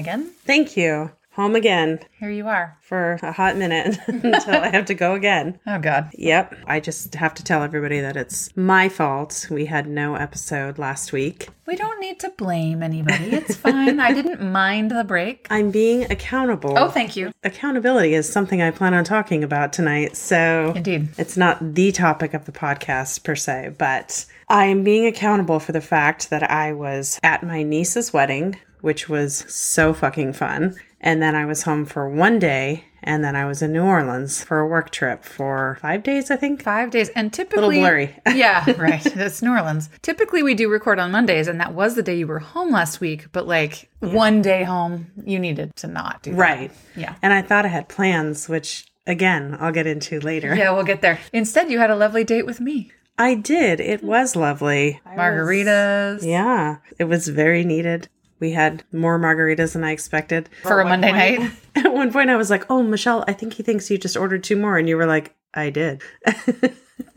Megan. Thank you. Home again Here you are. for a hot minute until I have to go again. Oh, God. Yep. I just have to tell everybody that it's my fault. We had no episode last week. We don't need to blame anybody. It's fine. I didn't mind the break. I'm being accountable. Oh, thank you. Accountability is something I plan on talking about tonight. So Indeed. it's not the topic of the podcast per se, but I am being accountable for the fact that I was at my niece's wedding, which was so fucking fun. And then I was home for one day, and then I was in New Orleans for a work trip for five days, I think. Five days. And typically. Little blurry. yeah, right. That's New Orleans. Typically, we do record on Mondays, and that was the day you were home last week. But like one day home, you needed to not do that. Right. Yeah. And I thought I had plans, which again, I'll get into later. Yeah, we'll get there. Instead, you had a lovely date with me. I did. It was lovely. Margaritas. Yeah, it was very needed. We had more margaritas than I expected. For a Monday night. At one point, I was like, "Oh, Michelle, I think he thinks you just ordered two more," and you were like, "I did."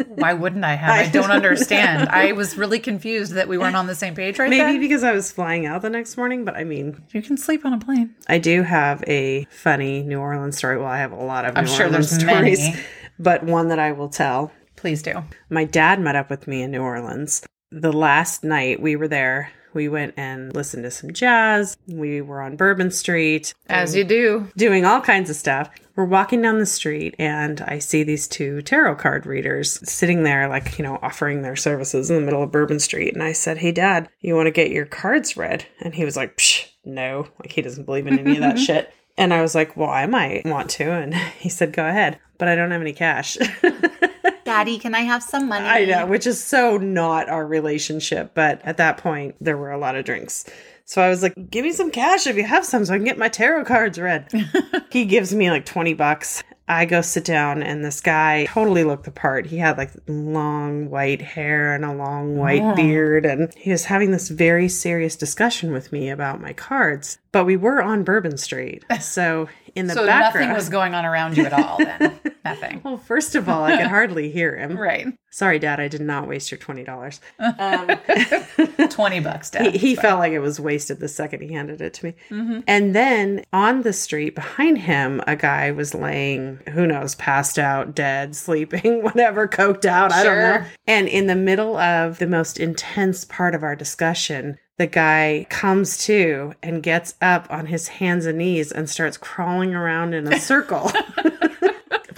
Why wouldn't I have? I don't understand. I was really confused that we weren't on the same page right Maybe then. because I was flying out the next morning, but I mean, You can sleep on a plane. I do have a funny New Orleans story. Well, I have a lot of I'm New sure Orleans there's stories, many. but one that I will tell. Please do. My dad met up with me in New Orleans. The last night we were there, we went and listened to some jazz. We were on Bourbon Street. As you do. doing all kinds of stuff. We're walking down the street and I see these two tarot card readers sitting there, like, you know, offering their services in the middle of Bourbon Street. And I said, Hey, dad, you want to get your cards read? And he was like, Psh, no, like he doesn't believe in any of that shit. And I was like, Well, I might want to. And he said, Go ahead, but I don't have any cash. Daddy, mm-hmm. can I have some money? I know, which is so not our relationship. But at that point, there were a lot of drinks. So I was like, give me some cash if you have some so I can get my tarot cards read. he gives me like 20 bucks. I go sit down, and this guy totally looked the part. He had like long white hair and a long white oh. beard, and he was having this very serious discussion with me about my cards. But we were on Bourbon Street. So in the So background. nothing was going on around you at all then. nothing. well, first of all, I could hardly hear him. Right. Sorry, Dad, I did not waste your $20. Um, 20 bucks, Dad. he, he felt like it was wasted the second he handed it to me. Mm-hmm. And then on the street behind him, a guy was laying, who knows, passed out, dead, sleeping, whatever, coked out. I don't know. And in the middle of the most intense part of our discussion, the guy comes to and gets up on his hands and knees and starts crawling around in a circle.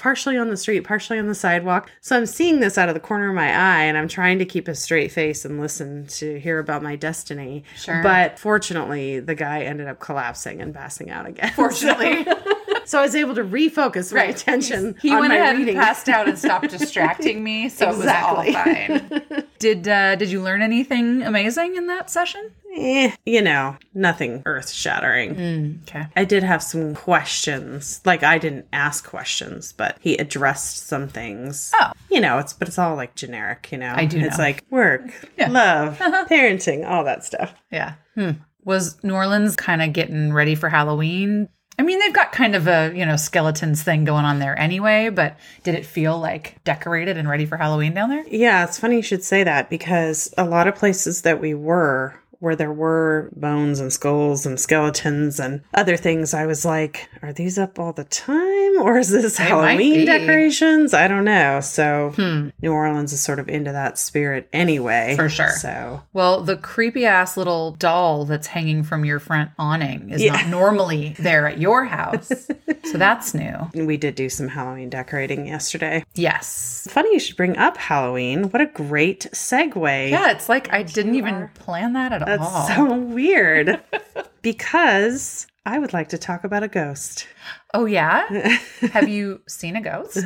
partially on the street, partially on the sidewalk. So I'm seeing this out of the corner of my eye and I'm trying to keep a straight face and listen to hear about my destiny. Sure. But fortunately, the guy ended up collapsing and passing out again. Fortunately. So I was able to refocus my attention He on went ahead reading. and passed out and stopped distracting me, so Exactly. it was all fine. Did uh, did you learn anything amazing in that session? Eh, you know, nothing earth shattering. Okay. I did have some questions. Like I didn't ask questions, but he addressed some things. Oh. You know, it's but it's all like generic, you know. I do It's know. like work, love, parenting, all that stuff. Yeah. Hmm. Was New Orleans kind of getting ready for Halloween? I mean, they've got kind of a, you know, skeletons thing going on there anyway, but did it feel like decorated and ready for Halloween down there? Yeah, it's funny you should say that because a lot of places that we were where there were bones and skulls and skeletons and other things, I was like, are these up all the time or is this might Halloween decorations? I don't know. So hmm. New Orleans is sort of into that spirit anyway. For sure. So Well, the creepy ass little doll that's hanging from your front awning is not normally there at your house. so that's new. we did do some Halloween decorating yesterday. Yes. Funny you should bring up Halloween. What a great segue. Yeah, it's like I didn't even plan that at That's all. so weird. because I would like to talk about a ghost. oh, yeah? Have you seen a ghost?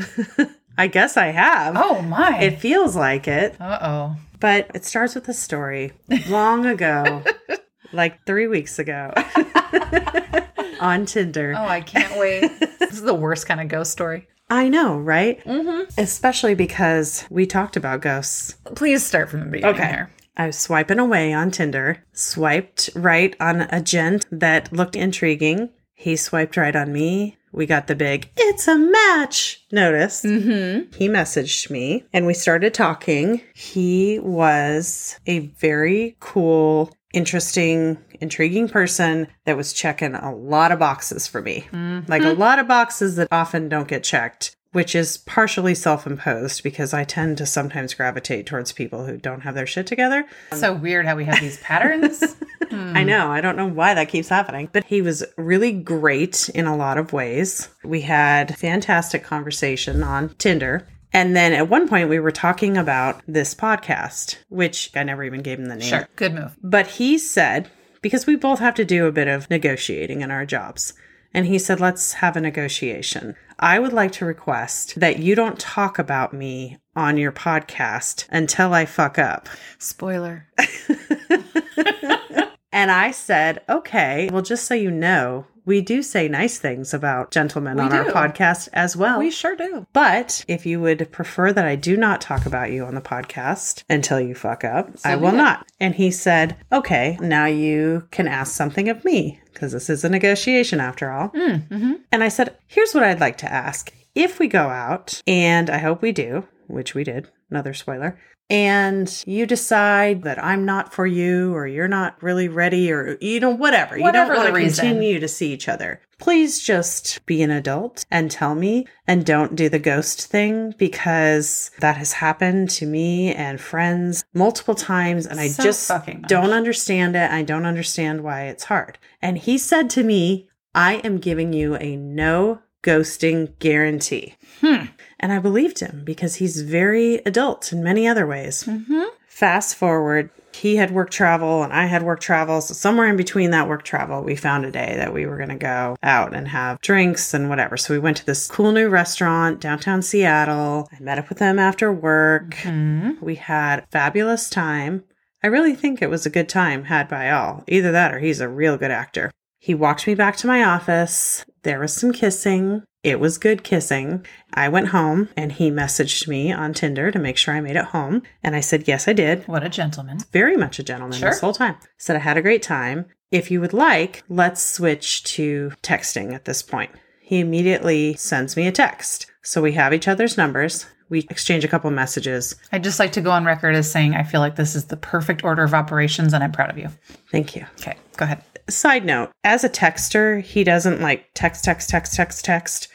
I guess I have. Oh, my. It feels like it, uh oh. but it starts with a story long ago, like three weeks ago, on Tinder. Oh, I can't wait. this is the worst kind of ghost story. I know, right? Mm-hmm. Especially because we talked about ghosts. Please start from the beginning Okay. here. I was swiping away on Tinder, swiped right on a gent that looked intriguing. He swiped right on me. We got the big, it's a match notice. Mm-hmm. He messaged me and we started talking. He was a very cool interesting, intriguing person that was checking a lot of boxes for me. Like a lot of boxes that often don't get checked, which is partially self imposed because I tend to sometimes gravitate towards people who don't have their shit together. So weird how we have these patterns. I know. I don't know why that keeps happening, but he was really great in a lot of ways. We had fantastic conversation on Tinder. And then at one point we were talking about this podcast, which I never even gave him the name. sure. Good move. But he said, because we both have to do a bit of negotiating in our jobs. And he said, let's have a negotiation. I would like to request that you don't talk about me on your podcast until I fuck up. Spoiler. And I said, okay, well, just so you know, we do say nice things about gentlemen We on our podcast as well. We sure do. but if you would prefer that I do not talk about you on the podcast until you fuck up, So I will not. And he said, okay, now you can ask something of me because this is a negotiation after all. Mm-hmm. And I said, here's what I'd like to ask. If we go out, and I hope we do, which we did, another spoiler, and you decide that I'm not for you or you're not really ready or, you know, whatever, Whatever you don't want to continue to see each other, please just be an adult and tell me and don't do the ghost thing because that has happened to me and friends multiple times and I So just don't understand it. I don't understand why it's hard. And he said to me, I am giving you a no ghosting guarantee. Hmm. And I believed him because he's very adult in many other ways. Mm-hmm. Fast forward, he had work travel and I had work travel. So, somewhere in between that work travel, we found a day that we were going to go out and have drinks and whatever. So, we went to this cool new restaurant downtown Seattle. I met up with him after work. Mm-hmm. We had a fabulous time. I really think it was a good time had by all. Either that or he's a real good actor. He walked me back to my office. There was some kissing. It was good kissing. I went home and he messaged me on Tinder to make sure I made it home. And I said, Yes, I did. What a gentleman. Very much a gentleman Sure. this whole time. Said, I had a great time. If you would like, let's switch to texting at this point. He immediately sends me a text. So we have each other's numbers. We exchange a couple messages. I'd just like to go on record as saying I feel like this is the perfect order of operations and I'm proud of you. Thank you. Okay, go ahead. Side note, as a texter, he doesn't like text, text, text, text, text,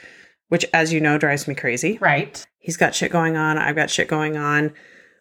which, as you know, drives me crazy. Right. He's got shit going on. I've got shit going on.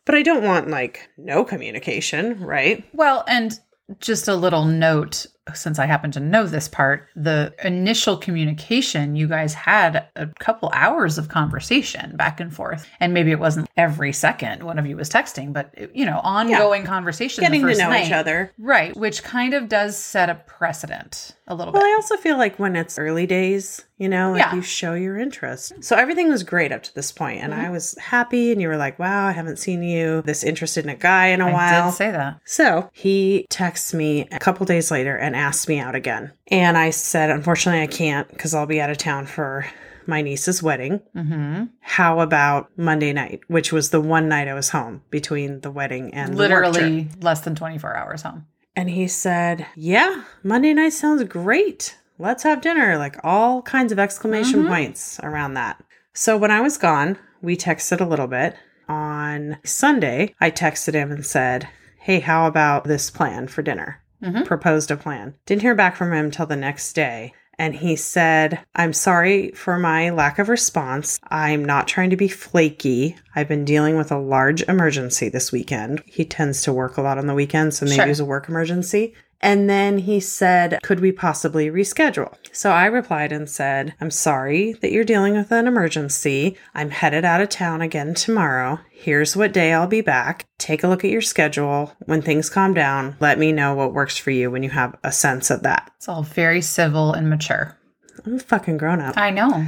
But I don't want like no communication, right? Well, and just a little note since I happen to know this part, the initial communication, you guys had a couple hours of conversation back and forth. And maybe it wasn't every second one of you was texting, but you know, ongoing conversation. the Getting to know night. each other. Right, which kind of does set a precedent a little Well, bit. I also feel like when it's early days, you know, like Yeah. you show your interest. So everything was great up to this point, and Mm-hmm. I was happy. And you were like, "Wow, I haven't seen you this interested in a guy in a I while." did say that. So he texts me a couple days later and asks me out again. And I said, unfortunately, I can't because I'll be out of town for my niece's wedding. hmm How about Monday night, which was the one night I was home between the wedding and. Literally less than 24 hours home. And he said, Yeah, Monday night sounds great. Let's have dinner. Like all kinds of exclamation Mhm. points around that. So when I was gone, we texted a little bit. On Sunday, I texted him and said, Hey, how about this plan for dinner? Mhm. Proposed a plan. Didn't hear back from him till the next day. And he said, I'm sorry for my lack of response. I'm not trying to be flaky. I've been dealing with a large emergency this weekend. He tends to work a lot on the weekends, so maybe Sure. it was a work emergency. And then he said, Could we possibly reschedule? So I replied and said, I'm sorry that you're dealing with an emergency. I'm headed out of town again tomorrow. Here's what day I'll be back. Take a look at your schedule. When things calm down, let me know what works for you when you have a sense of that. It's all very civil and mature. I'm a fucking grown up. I know.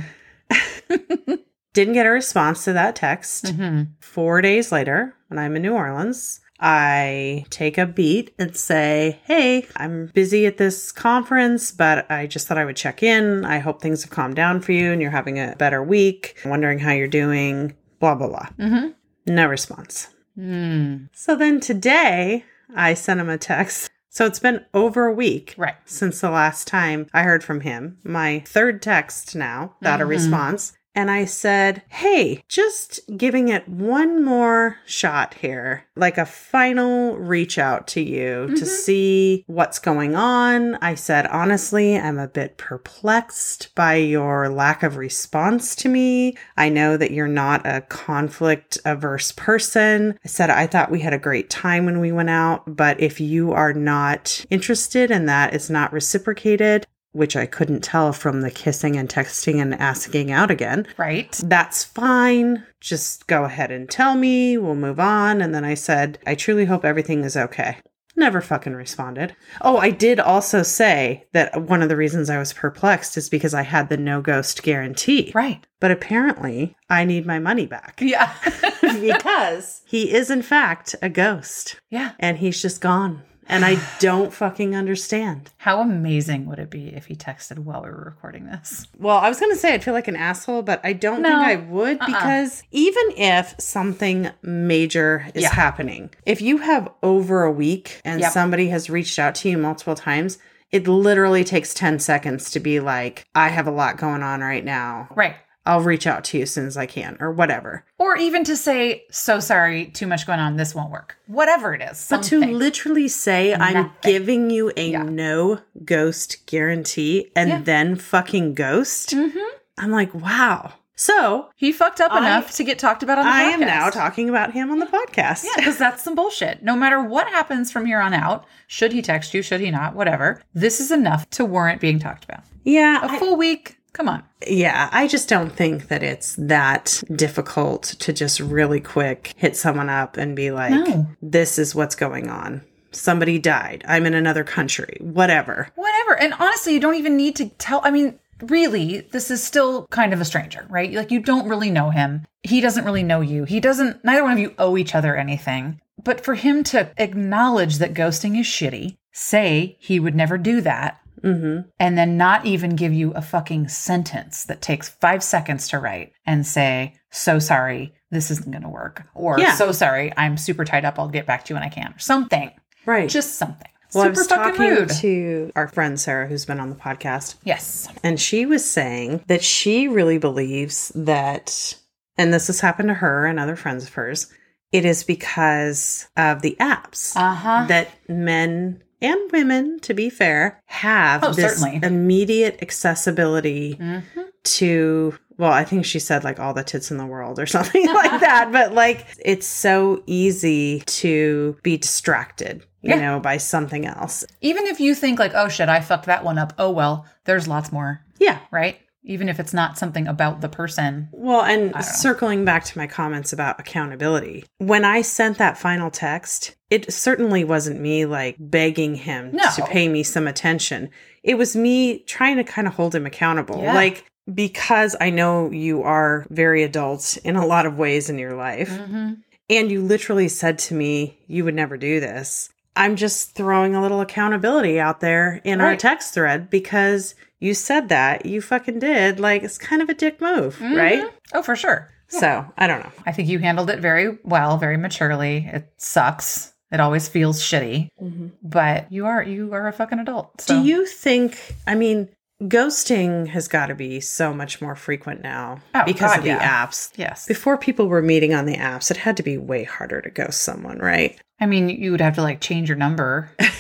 Didn't get a response to that text. hmm Four days later, when I'm in New Orleans, I take a beat and say, Hey, I'm busy at this conference, but I just thought I would check in. I hope things have calmed down for you and you're having a better week. I'm wondering how you're doing. Blah, blah, blah. Mm-hmm. No response. Mm. So then today, I sent him a text. So it's been over a week Right. since the last time I heard from him. My third text now, without a Mhm. response. And I said, Hey, just giving it one more shot here, like a final reach out to you to mm-hmm. see what's going on. I said, Honestly, I'm a bit perplexed by your lack of response to me. I know that you're not a conflict averse person. I said, I thought we had a great time when we went out, but if you are not interested in that, it's not reciprocated, which I couldn't tell from the kissing and texting and asking out again. Right. That's fine. Just go ahead and tell me. We'll move on. And then I said, I truly hope everything is okay. Never fucking responded. Oh, I did also say that one of the reasons I was perplexed is because I had the no ghost guarantee. Right. But apparently, I need my money back Yeah. because he is, in fact, a ghost yeah. and he's just gone. And I don't fucking understand. How amazing would it be if he texted while we were recording this? Well, I was going to say I'd feel like an asshole, but I don't No. think I would Uh-uh. because even if something major is Yeah. happening, if you have over a week and Yep. somebody has reached out to you multiple times, it literally takes 10 seconds to be like, I have a lot going on right now. Right. I'll reach out to you as soon as I can, or whatever. Or even to say, so sorry, too much going on, this won't work. Whatever it is. But to literally say, I'm giving you a Yeah. no ghost guarantee and Yeah. then fucking ghost, Mhm. I'm like, wow. So He fucked up I- enough to get talked about on the I podcast. I am now talking about him on the podcast. Yeah, because that's some bullshit. No matter what happens from here on out, should he text you, should he not, whatever, this is enough to warrant being talked about. Yeah, A I- full week, come on. yeah. I just don't think that it's that difficult to just really quick hit someone up and be like, No. "This is what's going on. Somebody died. I'm in another country. Whatever." Whatever. And honestly, you don't even need to tell. I mean, really, this is still kind of a stranger, right? Like, you don't really know him. He doesn't really know you. He doesn't, neither one of you owe each other anything. But for him to acknowledge that ghosting is shitty, say he would never do that, hmm and then not even give you a fucking sentence that takes five seconds to write and say, so sorry, this isn't going to work. Or, Yeah. so sorry, I'm super tied up. I'll get back to you when I can. Or something. Right. Just something. well, I super was talking rude. to our friend Sarah, who's been on the podcast, yes. and she was saying that she really believes that, and this has happened to her and other friends of hers, it is because of the apps Uh huh. that men and women, to be fair, have Oh, this certainly. immediate accessibility hmm to well i think she said like all the tits in the world or something like that but like it's so easy to be distracted you Yeah. know by something else Even if you think, like, oh shit, I fucked that one up. Oh well, there's lots more, yeah right? Even if it's not something about the person. well and know. circling back to my comments about accountability when i sent that final text it certainly wasn't me like begging him No. to pay me some attention it was me trying to kind of hold him accountable Yeah. like because i know you are very adult in a lot of ways in your life Mm-hmm. and you literally said to me you would never do this i'm just throwing a little accountability out there in our text thread because you said that you fucking did like it's kind of a dick move mm-hmm. right Oh, for sure. so i don't know I think you handled it very well, very maturely. It sucks. It always feels shitty, mm-hmm. but you are you are a fucking adult. So. do you think i mean ghosting has got to be so much more frequent now Oh, because God, of the yeah. apps Yes. before people were meeting on the apps it had to be way harder to ghost someone right I mean, you would have to like change your number.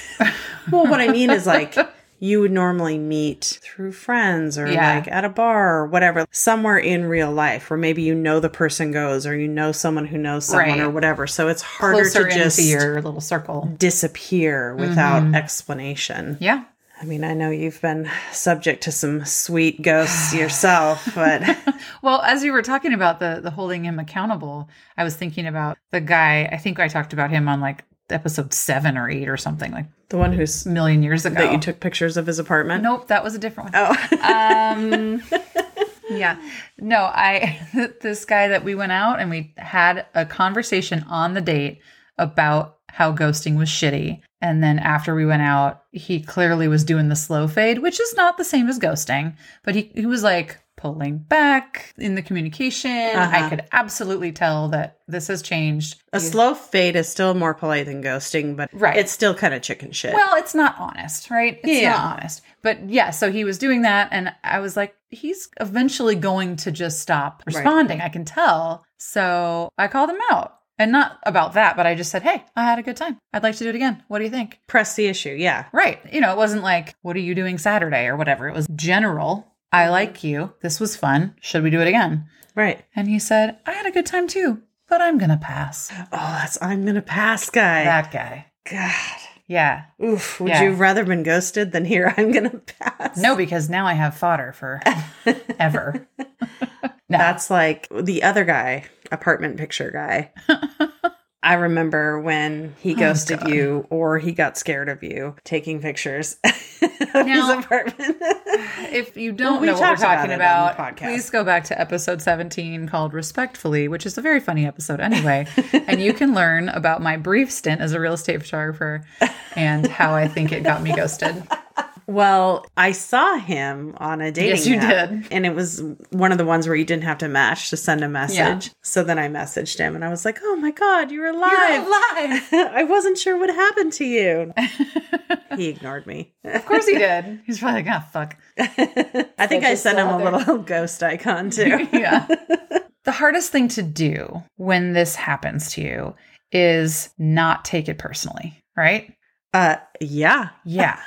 Well, what I mean is like you would normally meet through friends or Yeah. like at a bar or whatever, somewhere in real life where maybe you know the person goes or you know someone who knows someone Right. or whatever. So it's harder Closer to just into your little circle. disappear without Mm-hmm. explanation. Yeah. I mean, I know you've been subject to some sweet ghosts yourself, but Well, as you were talking about the the holding him accountable, I was thinking about the guy. I think I talked about him on like episode seven or eight or something like the one who's a million years ago. that you took pictures of his apartment. Nope, that was a different one. Oh. um yeah no i this guy that we went out and we had a conversation on the date about how ghosting was shitty and then after we went out he clearly was doing the slow fade which is not the same as ghosting but he, he was like pulling back in the communication i Uh-huh. could absolutely tell that this has changed A slow fade is still more polite than ghosting, but Right. it's still kind of chicken shit. Well, it's not honest, right? It's Yeah. not honest. But yeah, so he was doing that and I was like, he's eventually going to just stop responding. I can tell. So I called him out. And not about that, but I just said, Hey, I had a good time. I'd like to do it again. What do you think? Press the issue. Yeah. Right. You know, it wasn't like, What are you doing Saturday or whatever. It was general. I like you. This was fun. Should we do it again? Right. And he said, I had a good time too, but I'm going to pass. Oh, that's I'm gonna pass guy. That guy. God. Yeah. Oof. Would Yeah. you rather been ghosted than here? I'm gonna pass. No, because now I have fodder for ever. No. That's like the other guy, apartment picture guy. I remember when he oh, ghosted Oh, you or he got scared of you taking pictures of Now- his apartment. If you don't Well, we know what we're talked about talking about, please go back to episode 17 called Respectfully, which is a very funny episode anyway. and you can learn about my brief stint as a real estate photographer and how I think it got me ghosted. Well, I saw him on a dating Yes, you app, did. and it was one of the ones where you didn't have to match to send a message. Yeah. So then I messaged him and I was like, "Oh my god, you're alive!" You're alive. I wasn't sure what happened to you. he ignored me. Of course he did. He's probably like, ah, fuck. I think I just sent him a little ghost icon too. yeah. The hardest thing to do when this happens to you is not take it personally, right? Uh, yeah. Yeah.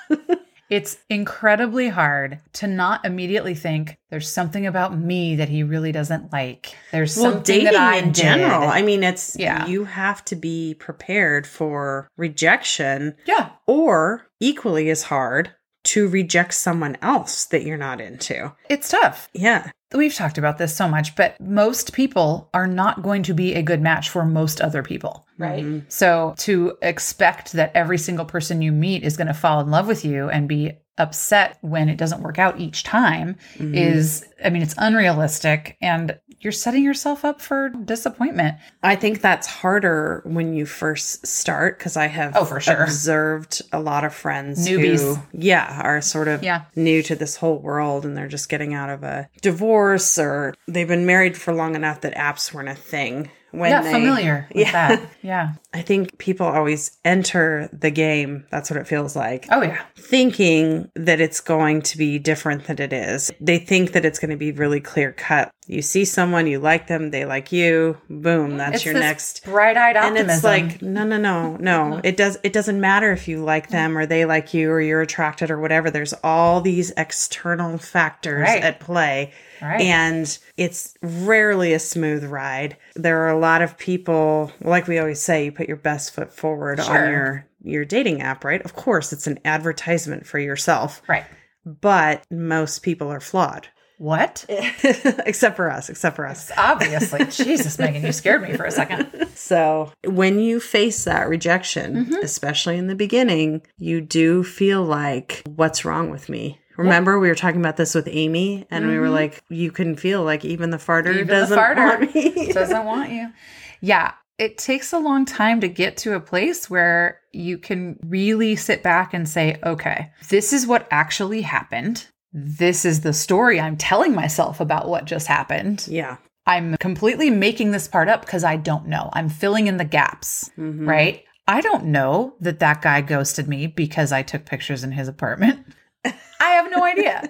It's incredibly hard to not immediately think there's something about me that he really doesn't like. There's Well, something dating that I in did. general. I mean, it's Yeah. you have to be prepared for rejection, yeah. or equally as hard to reject someone else that you're not into. It's tough. Yeah. We've talked about this so much, but most people are not going to be a good match for most other people. Right. So to expect that every single person you meet is going to fall in love with you and be upset when it doesn't work out each time Mm-hmm. is, I mean, it's unrealistic and you're setting yourself up for disappointment. I think that's harder when you first start because I have Oh, for sure. observed a lot of friends Newbies. who, yeah, are sort of Yeah. new to this whole world and they're just getting out of a divorce or they've been married for long enough that apps weren't a thing. When yeah, they, familiar with Yeah. that. Yeah. I think people always enter the game. That's what it feels like. Oh, yeah. Thinking that it's going to be different than it is. They think that it's going to be really clear cut. You see someone, you like them, they like you. Boom, that's It's your next bright-eyed optimism. and it's like no no no no uh-huh. it does it doesn't matter if you like them or they like you or you're attracted or whatever there's all these external factors Right. at play Right. and it's rarely a smooth ride there are a lot of people like we always say you put your best foot forward Sure. on your your dating app right of course it's an advertisement for yourself right. but most people are flawed What? except for us except for us Obviously. Jesus, Megan, you scared me for a second. So when you face that rejection, mm-hmm. especially in the beginning, you do feel like, what's wrong with me? Remember, we were talking about this with Amy, and we were mm-hmm. like, you can feel like even the farter Even doesn't farter want me. doesn't want you. Yeah, it takes a long time to get to a place where you can really sit back and say, okay, this is what actually happened. This is the story I'm telling myself about what just happened. yeah. I'm completely making this part up because I don't know. I'm filling in the gaps, Mm-hmm. right? I don't know that that guy ghosted me because I took pictures in his apartment. I have no idea.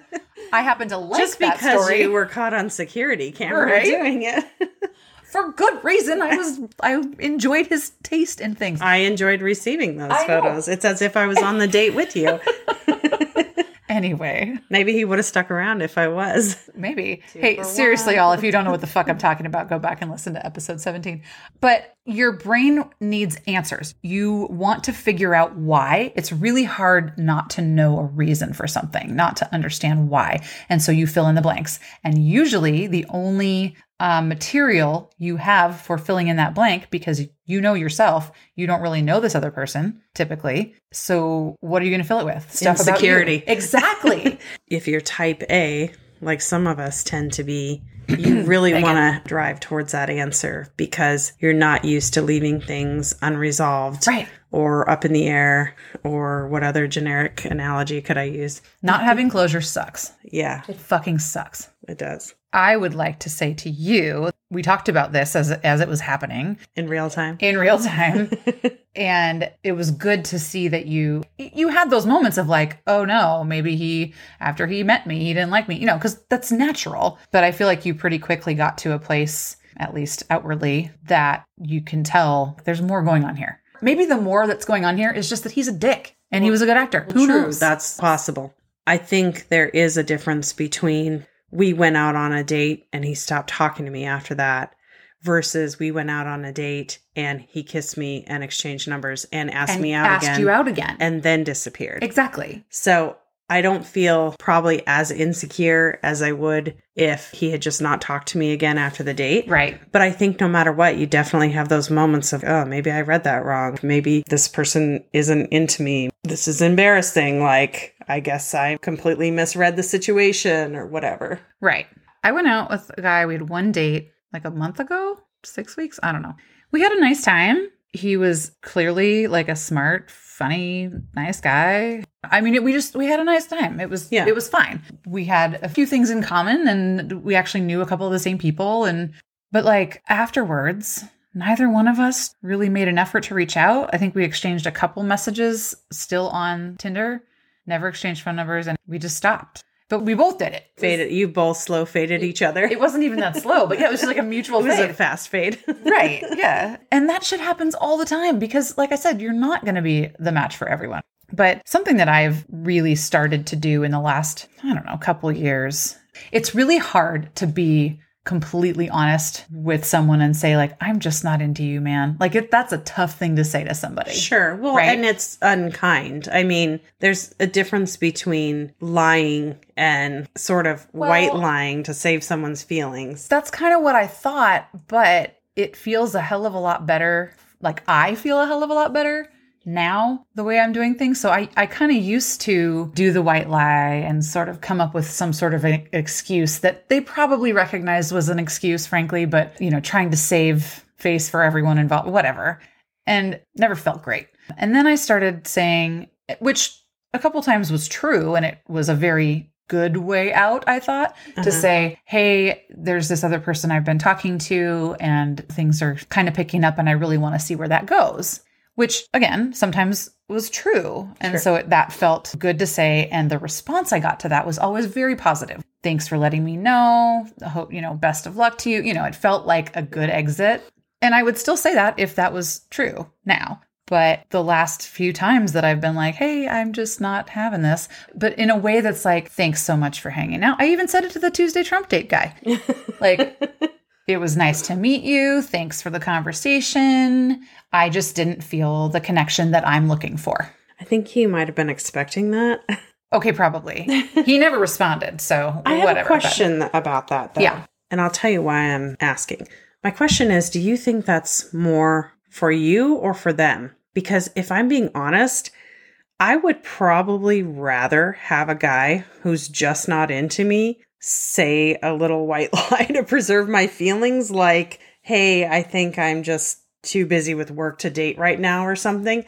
I happen to like Just because you were caught on security camera Right? doing it. for good reason. I was I enjoyed his taste in things. I enjoyed receiving those I know. photos. It's as if I was on the date with you. Anyway, Maybe he would have stuck around if I was. maybe. hey, seriously, one. all if you don't know what the fuck I'm talking about, go back and listen to episode 17. But your brain needs answers. You want to figure out why. It's really hard not to know a reason for something, not to understand why. And so you fill in the blanks. And usually the only um, material you have for filling in that blank because you know yourself, you don't really know this other person typically. So what are you going to fill it with? Stuff about you. Insecurity. Exactly. if you're type A, like some of us tend to be, you really want to drive towards that answer because you're not used to leaving things unresolved right. or up in the air or what other generic analogy could I use? Not having closure sucks. Yeah, It fucking sucks. It does. I would like to say to you we talked about this as as it was happening. In real time. in real time. And it was good to see that you you had those moments of like oh no maybe he after he met me he didn't like me you know because that's natural. But i feel like you pretty quickly got to a place at least outwardly that you can tell there's more going on here. Maybe the more that's going on here is just that he's a dick and he was a good actor. Who True, knows? That's possible. I think there is a difference between we went out on a date and he stopped talking to me after that versus we went out on a date and he kissed me and exchanged numbers and asked and me out asked again you out again and then disappeared. exactly So I don't feel probably as insecure as I would if he had just not talked to me again after the date. right But I think no matter what, you definitely have those moments of, oh, maybe I read that wrong. Maybe this person isn't into me. This is embarrassing. Like, I guess I completely misread the situation or whatever. Right. I went out with a guy, we had one date like a month ago, six weeks. I don't know. We had a nice time. He was clearly like a smart, funny, nice guy. I mean, it, we just, we had a nice time. It was, Yeah. it was fine. We had a few things in common and we actually knew a couple of the same people. And, but like afterwards, neither one of us really made an effort to reach out. I think we exchanged a couple messages still on Tinder, never exchanged phone numbers, and we just stopped. But we both did it. Faded. You both slow faded each other. It wasn't even that slow, but yeah, it was just like a mutual It was a fast fade. right. Yeah. And that shit happens all the time because, like I said, you're not going to be the match for everyone. But something that I've really started to do in the last, I don't know, couple years, it's really hard to be completely honest with someone and say, like, I'm just not into you, man. Like, it, that's a tough thing to say to somebody. Sure. Well, Right? and it's unkind. I mean, there's a difference between lying and sort of white lying to save someone's feelings. That's kind of what I thought, but it feels a hell of a lot better. Like I feel a hell of a lot better now the way I'm doing things. So I, I kind of used to do the white lie and sort of come up with some sort of an excuse that they probably recognized was an excuse, frankly, but you know, trying to save face for everyone involved, whatever. And never felt great. And then I started saying, which a couple times was true, and it was a very good way out, I thought, to Uh-huh. say, hey, there's this other person I've been talking to, and things are kind of picking up, and I really want to see where that goes. Which, again, sometimes was true. And Sure. so it, that felt good to say. And the response I got to that was always very positive. Thanks for letting me know. I hope, you know, best of luck to you. You know, it felt like a good exit. And I would still say that if that was true now. But the last few times that I've been like, hey, I'm just not having this, but in a way that's like, thanks so much for hanging out. I even said it to the Tuesday Trump date guy. like, it was nice to meet you. Thanks for the conversation. I just didn't feel the connection that I'm looking for. I think he might have been expecting that. Okay, probably. he never responded. So, I have whatever. a but- question about that, though. Yeah. And I'll tell you why I'm asking. My question is do you think that's more for you or for them? Because if I'm being honest, I would probably rather have a guy who's just not into me say a little white lie to preserve my feelings, like, hey, I think I'm just too busy with work to date right now or something.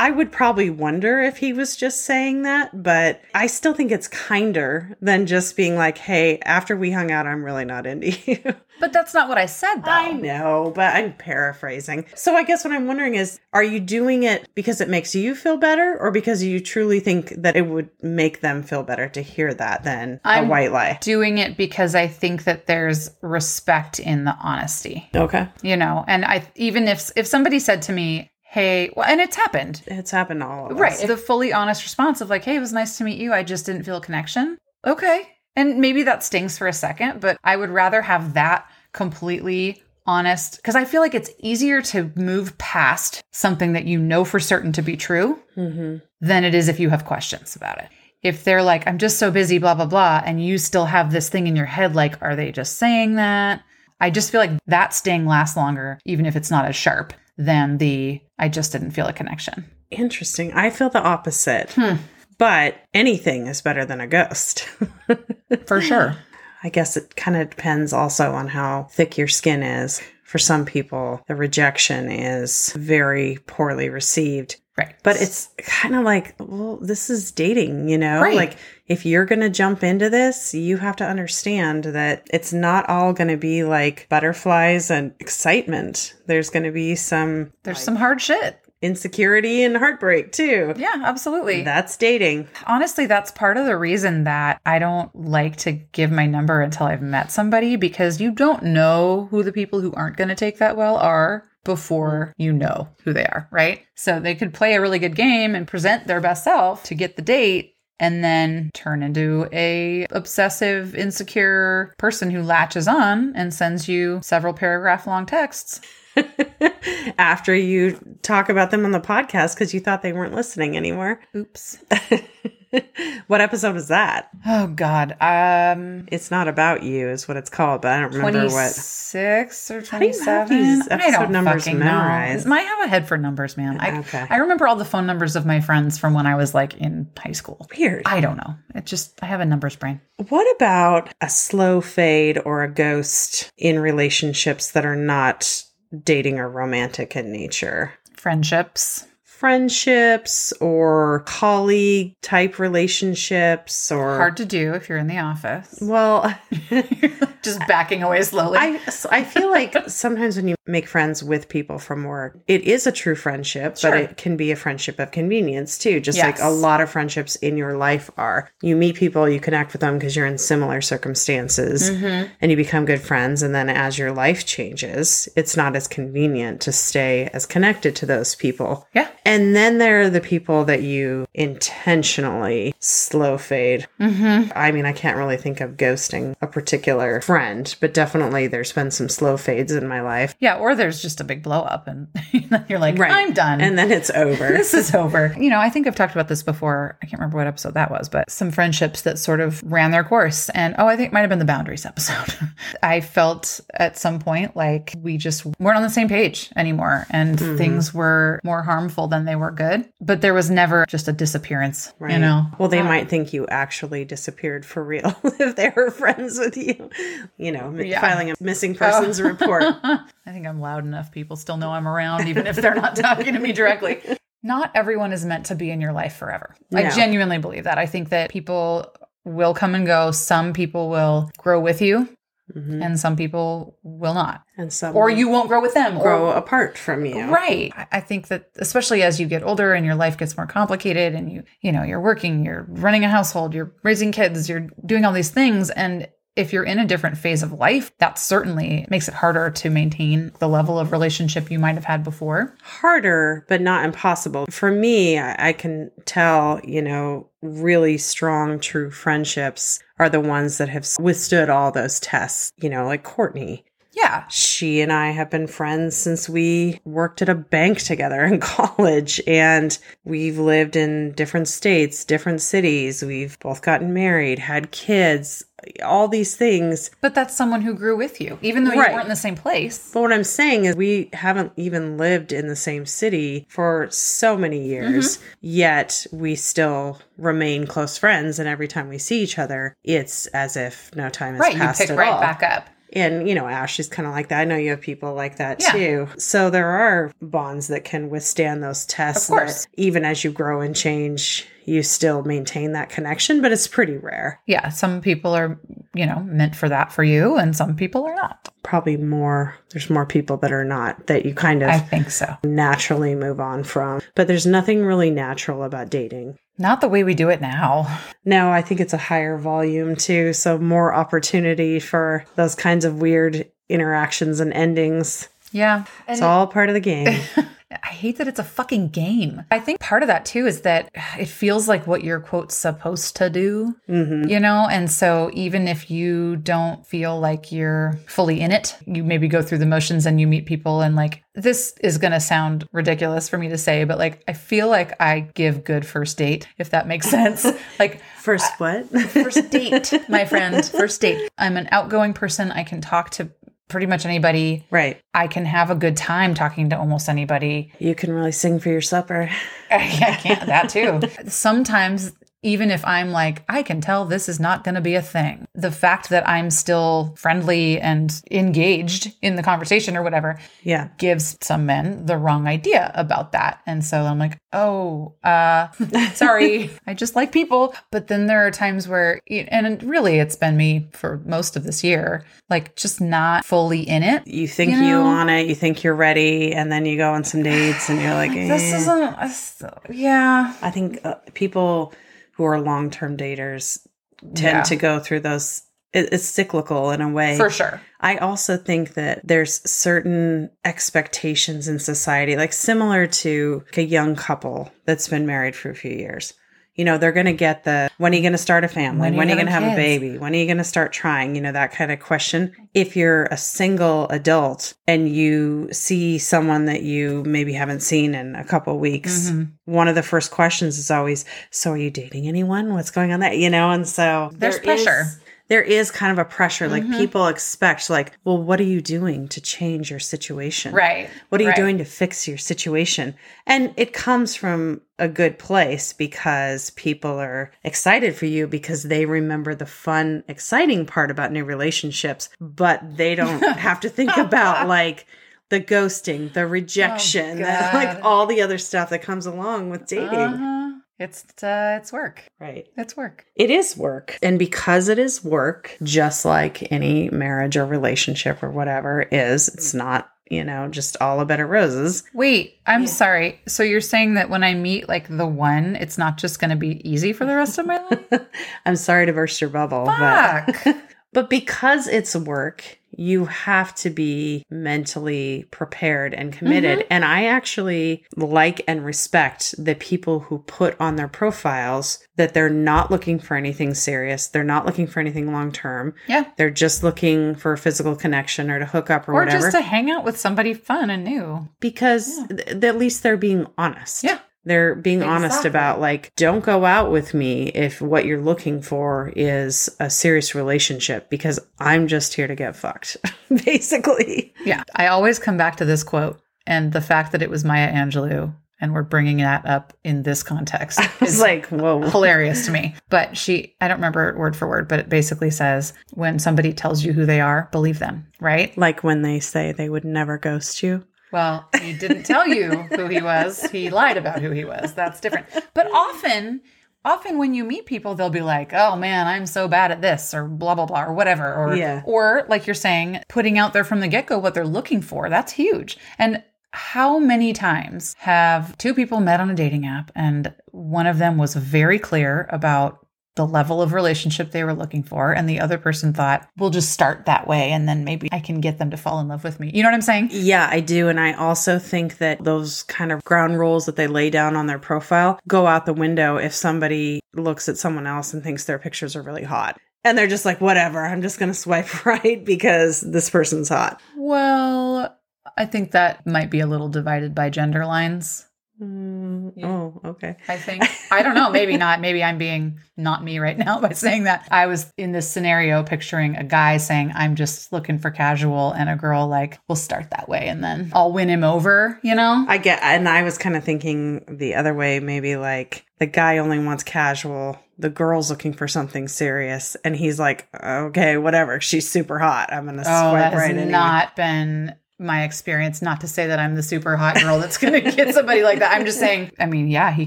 I would probably wonder if he was just saying that, but I still think it's kinder than just being like, hey, after we hung out, I'm really not into you. But that's not what I said, though. I know, but I'm paraphrasing. So I guess what I'm wondering is are you doing it because it makes you feel better or because you truly think that it would make them feel better to hear that than I'm- a white lie? Doing it because I think that there's respect in the honesty, Okay. you know. And I even if if somebody said to me, "Hey," well, and it's happened, It's happened to all of us. right? The fully honest response of like, "Hey, it was nice to meet you. I just didn't feel a connection." Okay, and maybe that stings for a second, but I would rather have that completely honest because I feel like it's easier to move past something that you know for certain to be true hmm than it is if you have questions about it. If they're like, I'm just so busy, blah, blah, blah, and you still have this thing in your head, like, are they just saying that? I just feel like that sting lasts longer, even if it's not as sharp than the I just didn't feel a connection. Interesting. I feel the opposite. Hmm. But anything is better than a ghost. For sure. I guess it kind of depends also on how thick your skin is. For some people, the rejection is very poorly received. Right. But it's kind of like, well, this is dating, you know? Right. Like, if you're going to jump into this, you have to understand that it's not all going to be like butterflies and excitement. There's going to be some there's some hard shit. insecurity and heartbreak too. Yeah, absolutely. That's dating. Honestly, that's part of the reason that I don't like to give my number until I've met somebody because you don't know who the people who aren't going to take that well are before you know who they are, right? So they could play a really good game and present their best self to get the date and then turn into a obsessive insecure person who latches on and sends you several paragraph long texts After you talk about them on the podcast because you thought they weren't listening anymore. oops what episode is that? oh god um It's not about you, is what it's called, but I don't remember what. 26 or do you have 27 these I don't numbers fucking memorized? know. I have a head for numbers, man. I, Okay. I remember all the phone numbers of my friends from when I was like in high school. Weird. I don't know. It just I have a numbers brain. What about a slow fade or a ghost in relationships that are not dating or romantic in nature? Friendships. Friendships or colleague type relationships or. Hard to do if you're in the office. Well, just backing away slowly. I, I feel like sometimes when you make friends with people from work, it is a true friendship, Sure. but it can be a friendship of convenience too. Just like a lot of friendships in your life are. You meet people, you connect with them because you're in similar circumstances Mm-hmm. and you become good friends. And then as your life changes, it's not as convenient to stay as connected to those people. yeah. And then there are the people that you intentionally slow fade. Mm-hmm. I mean, I can't really think of ghosting a particular friend, but definitely there's been some slow fades in my life. Yeah, or there's just a big blow up and you're like, I'm done. And then it's over. this is over. You know, I think I've talked about this before. I can't remember what episode that was, but some friendships that sort of ran their course. And oh, I think it might have been the boundaries episode. I felt at some point like we just weren't on the same page anymore and things were more harmful than they were good. But there was never just a disappearance, right. you know? Well, they might think you actually disappeared for real if they were friends with you. You know, Yeah. filing a missing persons oh. report. I think I'm loud enough. People still know I'm around, even if they're not talking to me directly. Not everyone is meant to be in your life forever. I genuinely believe that. I think that people will come and go. Some people will grow with you, Mhm. and some people will not. And some Or you won't grow with them. grow Or, apart from you. right. I think that especially as you get older and your life gets more complicated and you, you know, you're working, you're running a household, you're raising kids, you're doing all these things. And if you're in a different phase of life, that certainly makes it harder to maintain the level of relationship you might have had before. harder, but not impossible. For me, I, can tell, you know, really strong, true friendships are the ones that have withstood all those tests, you know, like Courtney. Yeah. She and I have been friends since we worked at a bank together in college, and we've lived in different states, different cities. We've both gotten married, had kids, all these things. But that's someone who grew with you, even though you Right. weren't in the same place. But what I'm saying is, we haven't even lived in the same city for so many years, mm-hmm. yet we still remain close friends. And every time we see each other, it's as if no time has Right. You passed pick at right all. back up. And, you know, Ash is kind of like that. I know you have people like that Yeah. too. So there are bonds that can withstand those tests. Of course. that even as you grow and change, you still maintain that connection, but it's pretty rare. Yeah. Some people are, you know, meant for that for you, and some people are not. Probably more, there's more people that are not that you kind of I think so. naturally move on from. But there's nothing really natural about dating. Not the way we do it now. No, I think it's a higher volume too. So more opportunity for those kinds of weird interactions and endings. Yeah. It's all part of the game. I hate that it's a fucking game. I think part of that too is that it feels like what you're quote supposed to do, hmm you know? And so even if you don't feel like you're fully in it, you maybe go through the motions and you meet people and like this is going to sound ridiculous for me to say, but like I feel like I give good first date if that makes sense. like First, what? first date, my friend, first date. I'm an outgoing person. I can talk to pretty much anybody. right. I can have a good time talking to almost anybody. You can really sing for your supper. I can't that too. Sometimes even if I'm like, I can tell this is not going to be a thing. The fact that I'm still friendly and engaged in the conversation or whatever Yeah. gives some men the wrong idea about that. And so I'm like, oh, uh, sorry, I just like people. But then there are times where, and really it's been me for most of this year, like just not fully in it. You think You you, know? want it, you think you're ready, and then you go on some dates and you're like, This eh. isn't, this- yeah. I think uh, people who are long term daters tend Yeah. to go through those. It, it's cyclical in a way. For sure. I also think that there's certain expectations in society, like similar to a young couple that's been married for a few years. You know, they're going to get the when are you going to start a family? When When, are you going to have have a baby? When are you going to start trying? You know, that kind of question. If you're a single adult and you see someone that you maybe haven't seen in a couple weeks, Mhm. one of the first questions is always, So are you dating anyone? What's going on there? You know, and so There's there is- pressure. There is kind of a pressure. Like Mhm. people expect, like, well, what are you doing to change your situation? Right. What are you right. doing to fix your situation? And it comes from a good place because people are excited for you because they remember the fun, exciting part about new relationships, but they don't have to think about like the ghosting, the rejection, the, like Oh, all the other stuff that comes along with dating. Uh-huh. It's uh, it's work. Right. It's work. It is work. And because it is work, just like any marriage or relationship or whatever is, it's not, you know, just all a bed of roses. Wait, I'm sorry. So you're saying that when I meet like the one, it's not just going to be easy for the rest of my life? I'm sorry to burst your bubble, but but because it's work, you have to be mentally prepared and committed. Mm-hmm. And I actually like and respect the people who put on their profiles that they're not looking for anything serious. They're not looking for anything long term. yeah. They're just looking for a physical connection or to hook up or, Or whatever. just to hang out with somebody fun and new. because th- at least they're being honest. Yeah. They're being honest about like, don't go out with me if what you're looking for is a serious relationship because I'm just here to get fucked, basically. Yeah. I always come back to this quote and the fact that it was Maya Angelou and we're bringing that up in this context It's is like, whoa. hilarious to me. But she, I don't remember it word for word, but it basically says when somebody tells you who they are, believe them, right? Like when they say they would never ghost you. Well, he didn't tell you who he was. He lied about who he was. That's different. But often, often when you meet people, they'll be like, "Oh man, I'm so bad at this," or blah blah blah, or whatever. Or, Yeah. or like you're saying, putting out there from the get go what they're looking for. That's huge. And how many times have two people met on a dating app and one of them was very clear about the level of relationship they were looking for and the other person thought we'll just start that way and then maybe I can get them to fall in love with me. You know what I'm saying? Yeah, I do. And I also think that those kind of ground rules that they lay down on their profile go out the window if somebody looks at someone else and thinks their pictures are really hot. And they're just like, whatever, I'm just going to swipe right because this person's hot. Well, I think that might be a little divided by gender lines. Mm, Yeah. Oh, okay. I think. I don't know. Maybe not. Maybe I'm being not me right now by saying that. I was in this scenario picturing a guy saying, I'm just looking for casual, and a girl like, we'll start that way and then I'll win him over, you know? I get, and I was kind of thinking the other way, maybe like the guy only wants casual, the girl's looking for something serious, and he's like, okay, whatever, she's super hot. I'm going to Oh, swipe that has right not been my experience. Not to say that I'm the super hot girl that's going to get somebody like that. I'm just saying, I mean, yeah, he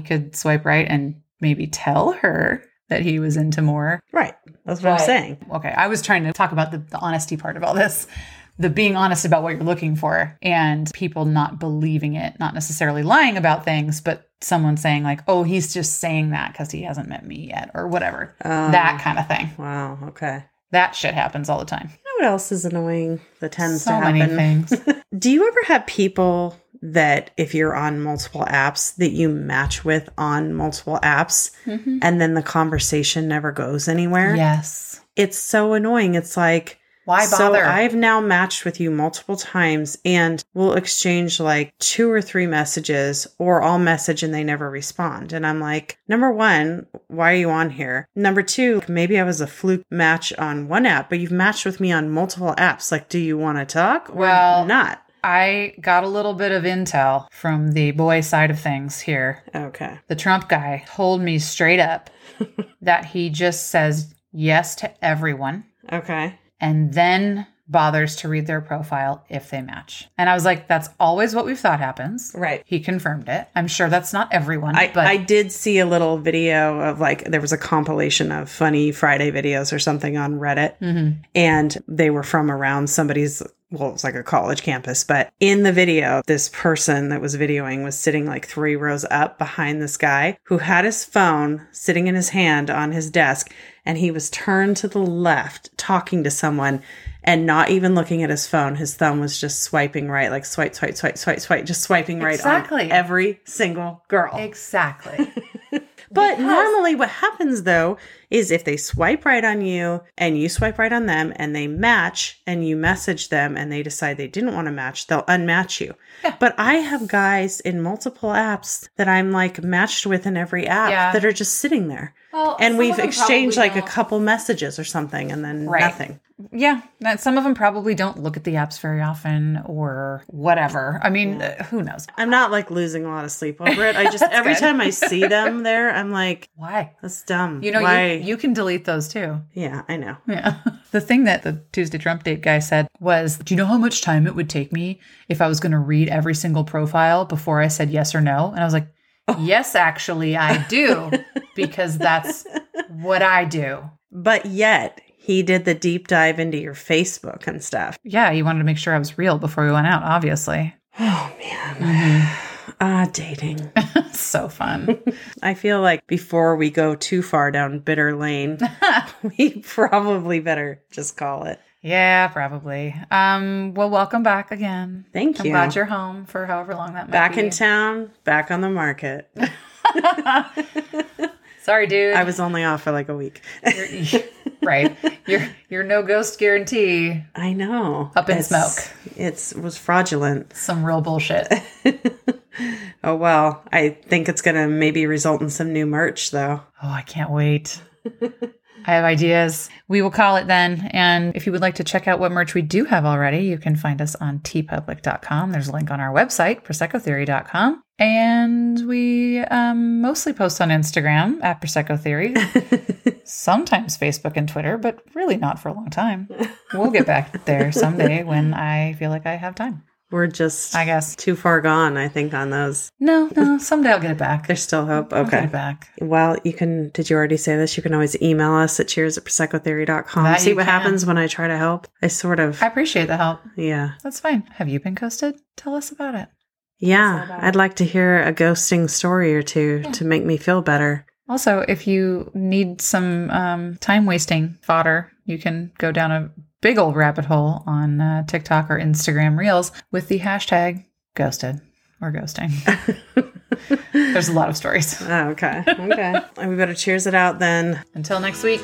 could swipe right and maybe tell her that he was into more. Right. That's what Right. I'm saying. Okay, I was trying to talk about the, the honesty part of all this. The being honest about what you're looking for and people not believing it, not necessarily lying about things, but someone saying, like, oh, he's just saying that because he hasn't met me yet, or whatever. Um, that kind of thing. Wow. Okay. That shit happens all the time. Know what else is annoying that tends So to happen? many things. Do you ever have people that if you're on multiple apps that you match with on multiple apps Mhm. and then the conversation never goes anywhere? Yes. It's so annoying. It's like Why bother? So? I've now matched with you multiple times and we'll exchange like two or three messages or I'll message and they never respond. And I'm like, number one, why are you on here? Number two, maybe I was a fluke match on one app, but you've matched with me on multiple apps. Like, do you want to talk or Well, not? I got a little bit of intel from the boy side of things here. Okay. The Trump guy told me straight up that he just says yes to everyone Okay. And then bothers to read their profile if they match. And I was like, that's always what we've thought happens. Right. He confirmed it. I'm sure that's not everyone, I, but I did see a little video of like there was a compilation of funny Friday videos or something on Reddit, Mhm. and they were from around somebody's. Well, it's like a college campus, but in the video, this person that was videoing was sitting like three rows up behind this guy who had his phone sitting in his hand on his desk, and he was turned to the left talking to someone and not even looking at his phone. His thumb was just swiping right, like swipe, swipe, swipe, swipe, swipe, just swiping right Exactly. on every single girl. exactly. But Because- normally, what happens though is if they swipe right on you and you swipe right on them and they match and you message them and they decide they didn't want to match, they'll unmatch you. Yeah. But I have guys in multiple apps that I'm like matched with in every app Yeah. that are just sitting there. Well, And we've exchanged like a don't- couple messages or something and then Right. nothing. Yeah, that some of them probably don't look at the apps very often or whatever. I mean, uh, who knows? I'm not like losing a lot of sleep over it. I just, every good. time I see them there, I'm like, Why? that's dumb. You know, Why? you, you can delete those too. yeah, I know. Yeah. The thing that the Tuesday Trump date guy said was, Do you know how much time it would take me if I was going to read every single profile before I said yes or no? And I was like, oh. Yes, actually, I do, because that's what I do. But yet, he did the deep dive into your Facebook and stuff. Yeah, he wanted to make sure I was real before we went out, obviously. Oh man. Mm-hmm. Ah, dating. so fun. I feel like before we go too far down bitter lane, we probably better just call it. yeah, probably. Um, well, welcome back again. Thank I'm you. glad you're home for however long that might Back be. in town, back on the market. Sorry, dude. I was only off for like a week. You're- right. You're you're no ghost guarantee. I know. Up in It's- smoke. It's it was fraudulent. Some real bullshit. Oh well, I think it's gonna maybe result in some new merch though. Oh, I can't wait. I have ideas. We will call it then. And if you would like to check out what merch we do have already, you can find us on teepublic.com. There's a link on our website, proseccotheory.com. And we um, mostly post on Instagram at Prosecco Theory, sometimes Facebook and Twitter, but really not for a long time. We'll get back there someday when I feel like I have time, We're just I guess. too far gone, I think, on those. No, no, someday I'll get it back. There's still hope. I'll get Okay. it back. Well, you can, did you already say this? You can always email us at cheers at proseccotheory.com. That See what can. happens when I try to help. I sort of, I appreciate the help. yeah. That's fine. Have you been ghosted? Tell us about it. Yeah. I'd like to hear a ghosting story or two to make me feel better. Also, if you need some um, time wasting fodder, you can go down a big old rabbit hole on uh, TikTok or Instagram Reels with the hashtag ghosted or ghosting. There's a lot of stories. Oh, okay. Okay. we better cheers it out then. Until next week.